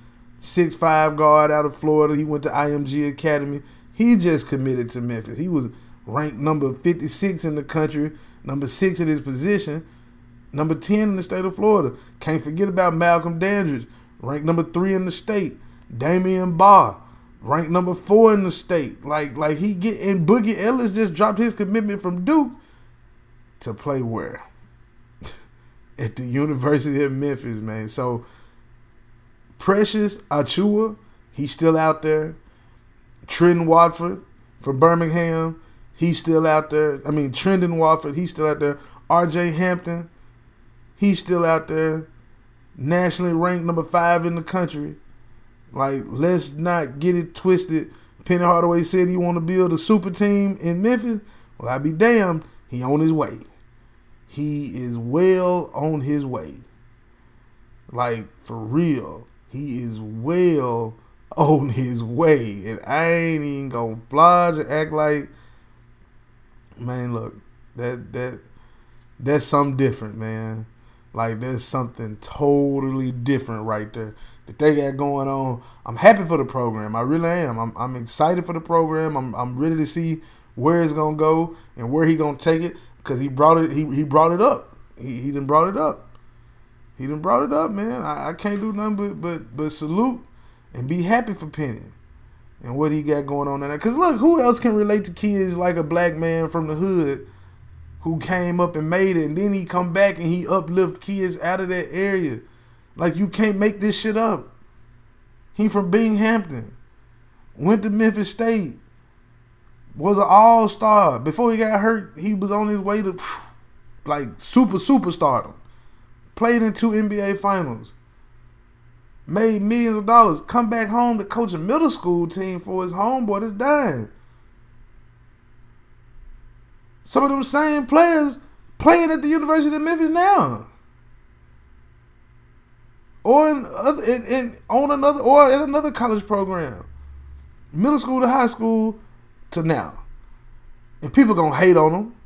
six five guard out of Florida. He went to IMG Academy. He just committed to Memphis. He was ranked number 56 in the country, number six at his position, number 10 in the state of Florida. Can't forget about Malcolm Dandridge, ranked number three in the state. Damion Baugh, ranked number four in the state. Like like he get and Boogie Ellis just dropped his commitment from Duke to play where? at the University of Memphis, man. So Precious Achiuwa, he's still out there. Trendon Watford from Birmingham, he's still out there. I mean, Trendon Watford, he's still out there. RJ Hampton, he's still out there. Nationally ranked number five in the country. Like, let's not get it twisted. Penny Hardaway said he want to build a super team in Memphis. Well, I be damned. He on his way. He is well on his way. Like for real, he is well on his way, and I ain't even gonna flodge and act like, man. Look, that that that's something different, man. Like there's something totally different right there that they got going on. I'm happy for the program. I really am. I'm, I'm excited for the program. I'm, I'm ready to see where it's gonna go and where he gonna take it because he brought it. He, he brought it up. He he done brought it up. He done brought it up, man. I, I can't do nothing but but but salute and be happy for Penny and what he got going on there. Cause look, who else can relate to kids like a black man from the hood who came up and made it, and then he come back and he uplift kids out of that area. Like you can't make this shit up. He from Binghampton, went to Memphis State, was an all star. Before he got hurt, he was on his way to like super superstardom. Played in two NBA finals. Made millions of dollars. Come back home to coach a middle school team for his homeboy that's dying. Some of them same players playing at the University of Memphis now. Or in, other, in, in on another or in another college program. Middle school to high school to now. And people gonna hate on him.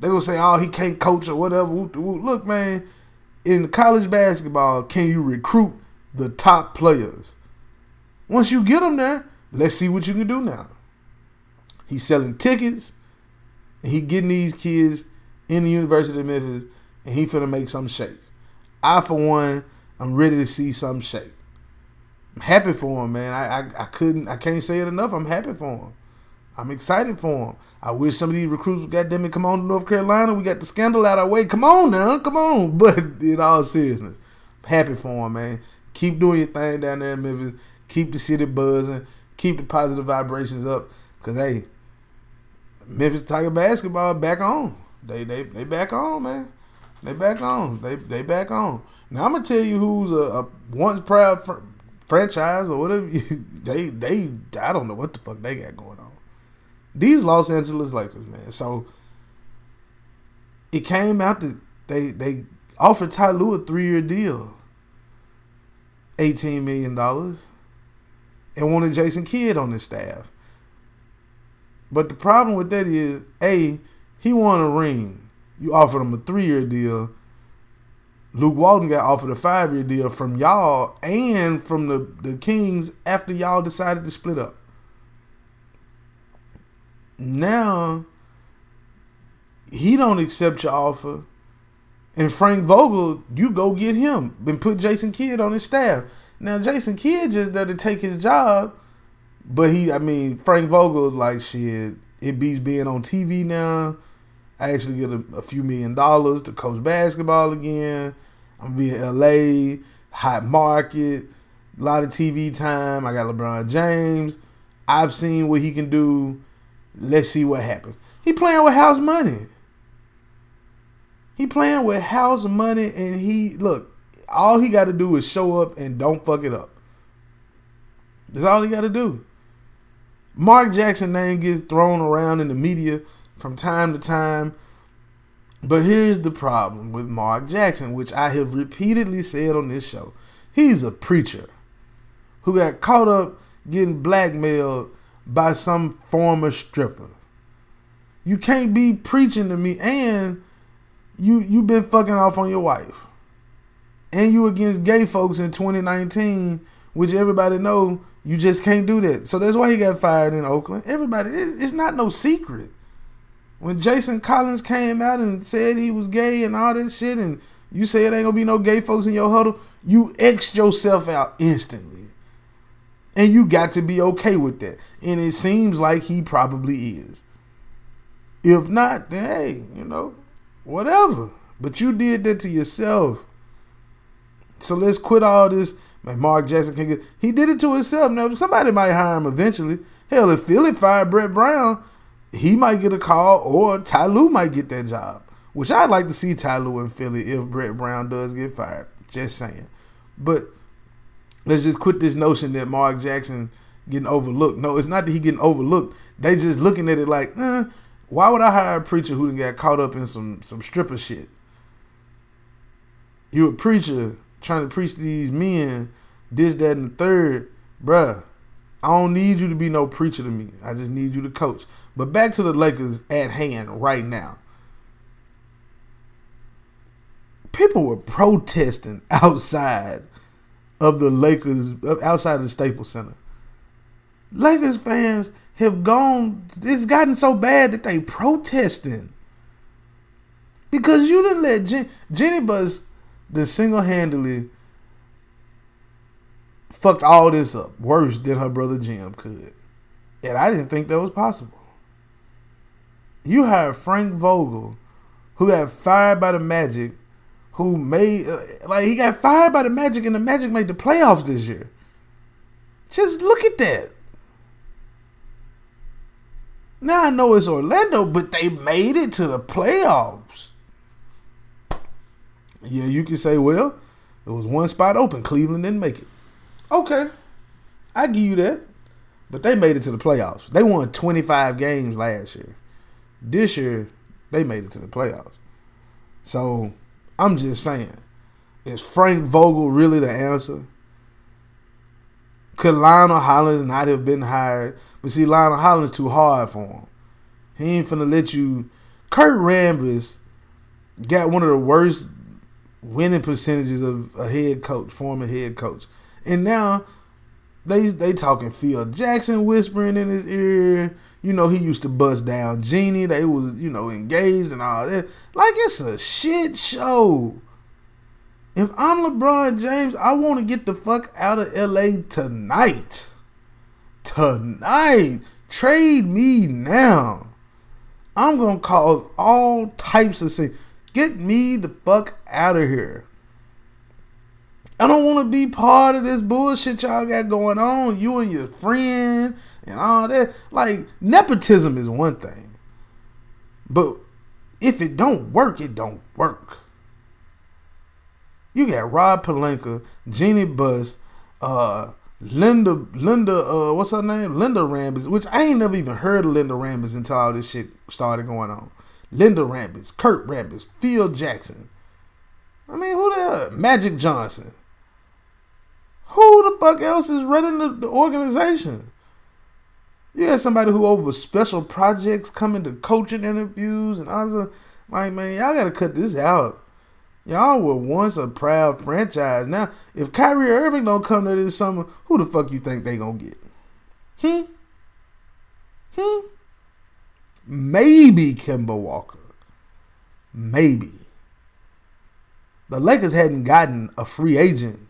They gonna say, oh, he can't coach or whatever. Look, man, in college basketball, can you recruit the top players? Once you get them there, let's see what you can do now. He's selling tickets, he getting these kids in the University of Memphis, and he finna make some shake. I, for one, I'm ready to see some shake. I'm happy for him, man. I, I, I couldn't, I can't say it enough. I'm happy for him. I'm excited for him. I wish some of these recruits would goddamn it come on to North Carolina. We got the scandal out of our way. Come on now, come on. But in all seriousness, I'm happy for him, man. Keep doing your thing down there in Memphis. Keep the city buzzing. Keep the positive vibrations up. Cause hey, Memphis Tiger basketball back on. They they they back on, man. They back on. They they back on. Now I'm gonna tell you who's a, a once proud fr- franchise or whatever. they they I don't know what the fuck they got going on. These Los Angeles Lakers, man. So it came out that they they offered Ty Lue a three year deal, eighteen million dollars, and wanted Jason Kidd on the staff. But the problem with that is, a he won a ring. You offered him a three year deal. Luke Walton got offered a five year deal from y'all and from the, the Kings after y'all decided to split up. Now he don't accept your offer. And Frank Vogel, you go get him and put Jason Kidd on his staff. Now Jason Kidd just there to take his job, but he, I mean, Frank Vogel's like shit. It beats being on TV now. I actually get a, a few million dollars to coach basketball again. I'm gonna be in LA, hot market, a lot of TV time. I got LeBron James. I've seen what he can do. Let's see what happens. He playing with house money. He playing with house money, and he look. All he got to do is show up and don't fuck it up. That's all he got to do. Mark Jackson name gets thrown around in the media from time to time. But here's the problem with Mark Jackson, which I have repeatedly said on this show. He's a preacher who got caught up getting blackmailed by some former stripper. You can't be preaching to me and you you been fucking off on your wife. And you against gay folks in 2019, which everybody know you just can't do that. So that's why he got fired in Oakland. Everybody, it's not no secret. When Jason Collins came out and said he was gay and all that shit, and you say it ain't gonna be no gay folks in your huddle, you X yourself out instantly. And you got to be okay with that. And it seems like he probably is. If not, then hey, you know, whatever. But you did that to yourself. So let's quit all this. Man, Mark Jackson can get. He did it to himself. Now somebody might hire him eventually. Hell, if Philly fired Brett Brown, he might get a call, or Ty Lue might get that job. Which I'd like to see Ty Lue in Philly if Brett Brown does get fired. Just saying. But let's just quit this notion that Mark Jackson getting overlooked. No, it's not that he getting overlooked. They just looking at it like, eh, why would I hire a preacher who got caught up in some some stripper shit? You a preacher trying to preach to these men, this, that, and the third, bruh. I don't need you to be no preacher to me. I just need you to coach. But back to the Lakers at hand right now. People were protesting outside of the Lakers, outside of the Staples Center. Lakers fans have gone, it's gotten so bad that they protesting. Because you didn't let Jen, Jeanie Buss the single handedly fucked all this up worse than her brother Jim could. And I didn't think that was possible. You hired Frank Vogel, who got fired by the Magic, who made, uh, like, he got fired by the Magic, and the Magic made the playoffs this year. Just look at that. Now I know it's Orlando, but they made it to the playoffs. Yeah, you can say, well, it was one spot open. Cleveland didn't make it. Okay. I give you that. But they made it to the playoffs. They won 25 games last year. This year, they made it to the playoffs. So I'm just saying, is Frank Vogel really the answer? Could Lionel Hollins not have been hired? But see, Lionel Hollins too hard for him. He ain't finna let you. Kurt Rambis got one of the worst winning percentages of a head coach, former head coach. And now they they talking Phil Jackson whispering in his ear. You know, he used to bust down Jeanie. They was, you know, engaged and all that. Like it's a shit show. If I'm LeBron James, I want to get the fuck out of LA tonight. Tonight. Trade me now. I'm gonna cause all types of things. Get me the fuck out of here. I don't want to be part of this bullshit y'all got going on. You and your friend and all that. Like nepotism is one thing, but if it don't work, it don't work. You got Rob Pelinka, Jeanie Buss, uh, Linda, Linda, uh, what's her name? Linda Rambis, which I ain't never even heard of Linda Rambis until all this shit started going on. Linda Rambis, Kurt Rambis, Phil Jackson. I mean, who the Magic Johnson? Who the fuck else is running the, the organization? You got somebody who over special projects coming to coaching interviews and all this. Like, man, y'all gotta cut this out. Y'all were once a proud franchise. Now, if Kyrie Irving don't come to this summer, who the fuck you think they gonna get? Hmm? Hmm? Maybe Kemba Walker. Maybe. The Lakers hadn't gotten a free agent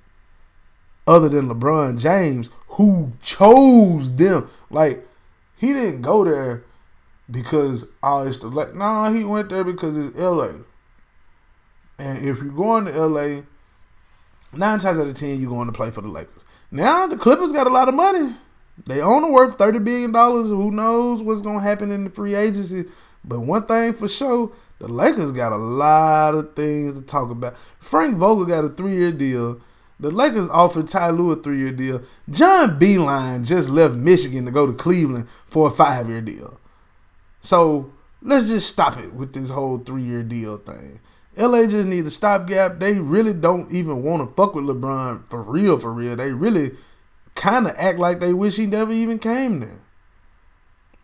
other than LeBron James who chose them. Like, he didn't go there because oh it's the like no, nah, he went there because it's LA. And if you're going to LA, nine times out of ten you're going to play for the Lakers. Now the Clippers got a lot of money. They the worth thirty billion dollars. Who knows what's gonna happen in the free agency? But one thing for sure, the Lakers got a lot of things to talk about. Frank Vogel got a three year deal. The Lakers offered Ty Lue a three year deal. John Beilein just left Michigan to go to Cleveland for a five year deal. So let's just stop it with this whole three year deal thing. LA just needs a stopgap. They really don't even want to fuck with LeBron for real, for real. They really kind of act like they wish he never even came there,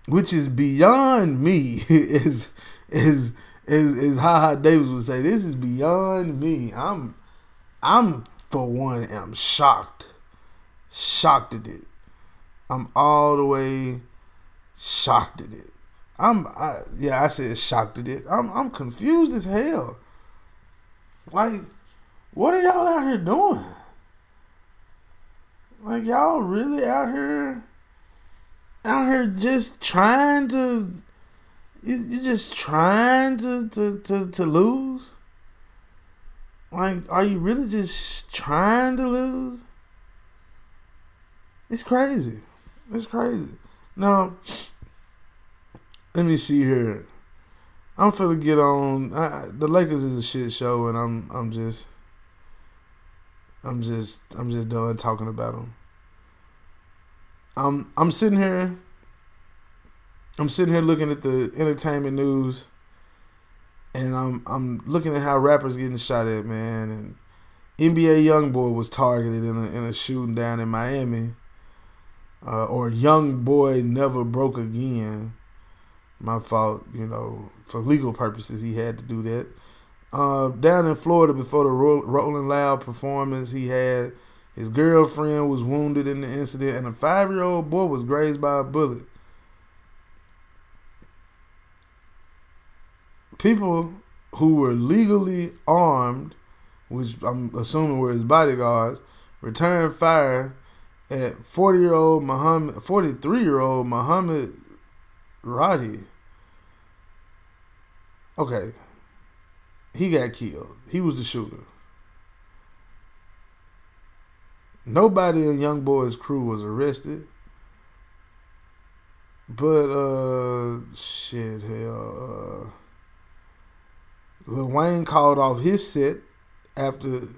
which is beyond me. is is is is Ha Davis would say. This is beyond me. I'm I'm for one am shocked, shocked at it. I'm all the way shocked at it. I'm I, yeah, I said shocked at it. I'm I'm confused as hell. Like, what are y'all out here doing? Like y'all really out here out here just trying to you, you're just trying to, to, to, to lose? Like, are you really just trying to lose? It's crazy. It's crazy. Now, let me see here. I'm finna get on. I, the Lakers is a shit show, and I'm I'm just I'm just I'm just done talking about them. I'm I'm sitting here. I'm sitting here looking at the entertainment news, and I'm I'm looking at how rappers getting shot at, man. And NBA YoungBoy was targeted in a in a shooting down in Miami. Uh, or Young Boy Never Broke Again. My fault, you know, for legal purposes, he had to do that. Uh, down in Florida before the Rolling Loud performance, he had his girlfriend was wounded in the incident, and a five year old boy was grazed by a bullet. People who were legally armed, which I'm assuming were his bodyguards, returned fire at 40 year old Muhammad, 43 year old Muhammad Radi. Okay, he got killed. He was the shooter. Nobody in Young Boy's crew was arrested. But uh shit hell uh Lil Wayne called off his set after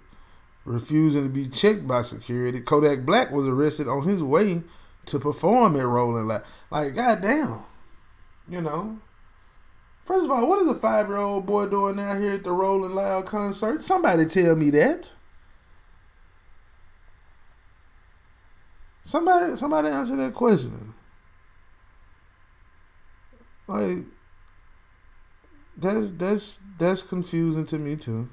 refusing to be checked by security. Kodak Black was arrested on his way to perform at Rolling Loud. Like, goddamn. You know. First of all, what is a five year old boy doing out here at the Rolling Loud concert? Somebody tell me that. Somebody somebody answer that question. Like that's that's that's confusing to me too.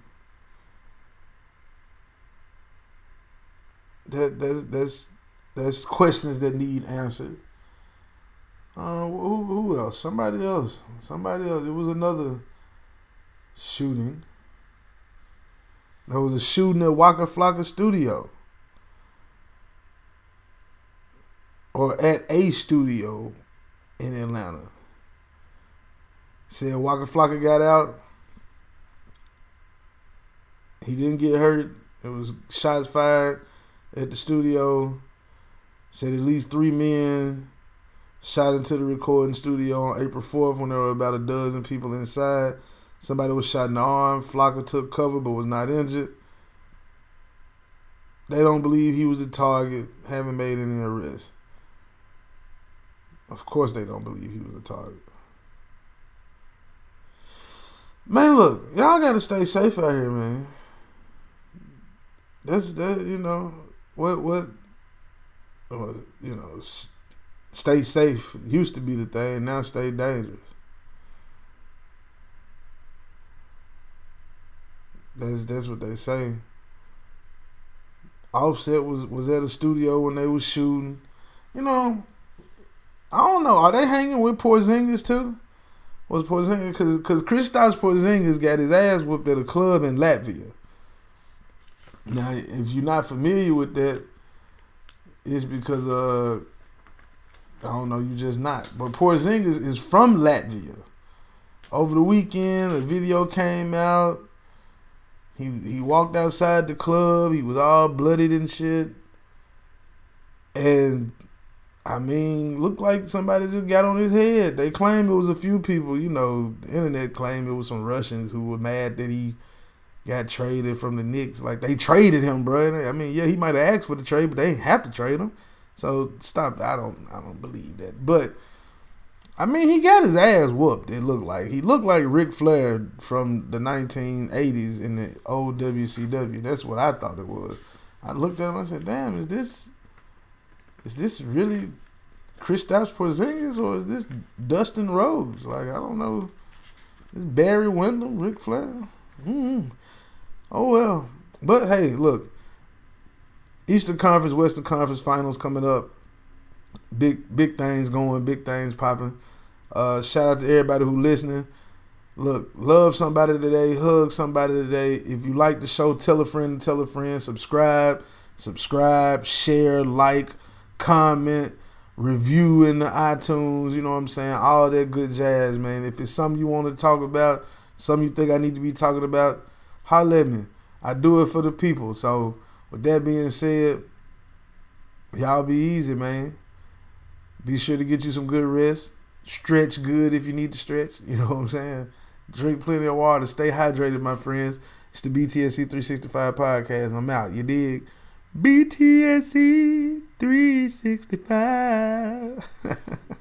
That that's that's that's questions that need answered. Uh, who, who else? Somebody else. Somebody else. It was another shooting. There was a shooting at Waka Flocka Studio. Or at a studio in Atlanta. Said Waka Flocka got out. He didn't get hurt. It was shots fired at the studio. Said at least three men shot into the recording studio on April 4th when there were about a dozen people inside. Somebody was shot in the arm. Flocka took cover but was not injured. They don't believe he was a target, haven't made any arrests. Of course they don't believe he was a target. Man, look, y'all gotta stay safe out here, man. That's that, you know, what what you know, stay safe used to be the thing. Now stay dangerous. That's that's what they say. Offset was was at a studio when they was shooting. You know, I don't know. Are they hanging with Porzingis too? Was Porzingis because because Kristaps Porzingis got his ass whooped at a club in Latvia. Now, if you're not familiar with that, it's because uh I don't know, you just not. But Porzingis is from Latvia. Over the weekend, a video came out. He he walked outside the club. He was all bloodied and shit. And I mean, looked like somebody just got on his head. They claim it was a few people. You know, the internet claimed it was some Russians who were mad that he got traded from the Knicks. Like they traded him, bro. I mean, yeah, he might have asked for the trade, but they ain't have to trade him. So stop. I don't. I don't believe that. But I mean, he got his ass whooped. It looked like he looked like Ric Flair from the 1980s in the old WCW. That's what I thought it was. I looked at him. I said, "Damn, is this is this really Kristaps Porzingis or is this Dustin Rhodes? Like I don't know. Is Barry Windham, Ric Flair? Mm-hmm. Oh well. But hey, look. Eastern Conference, Western Conference finals coming up. Big big things going, big things popping. Uh, shout out to everybody who listening. Look, love somebody today, hug somebody today. If you like the show, tell a friend, tell a friend, subscribe, subscribe, share, like, comment, review in the iTunes, you know what I'm saying? All that good jazz, man. If it's something you want to talk about, something you think I need to be talking about, holler at me. I do it for the people. So with that being said, y'all be easy, man. Be sure to get you some good rest. Stretch good if you need to stretch. You know what I'm saying? Drink plenty of water. Stay hydrated, my friends. It's the BTSE 365 podcast. I'm out. You dig? BTSE 365.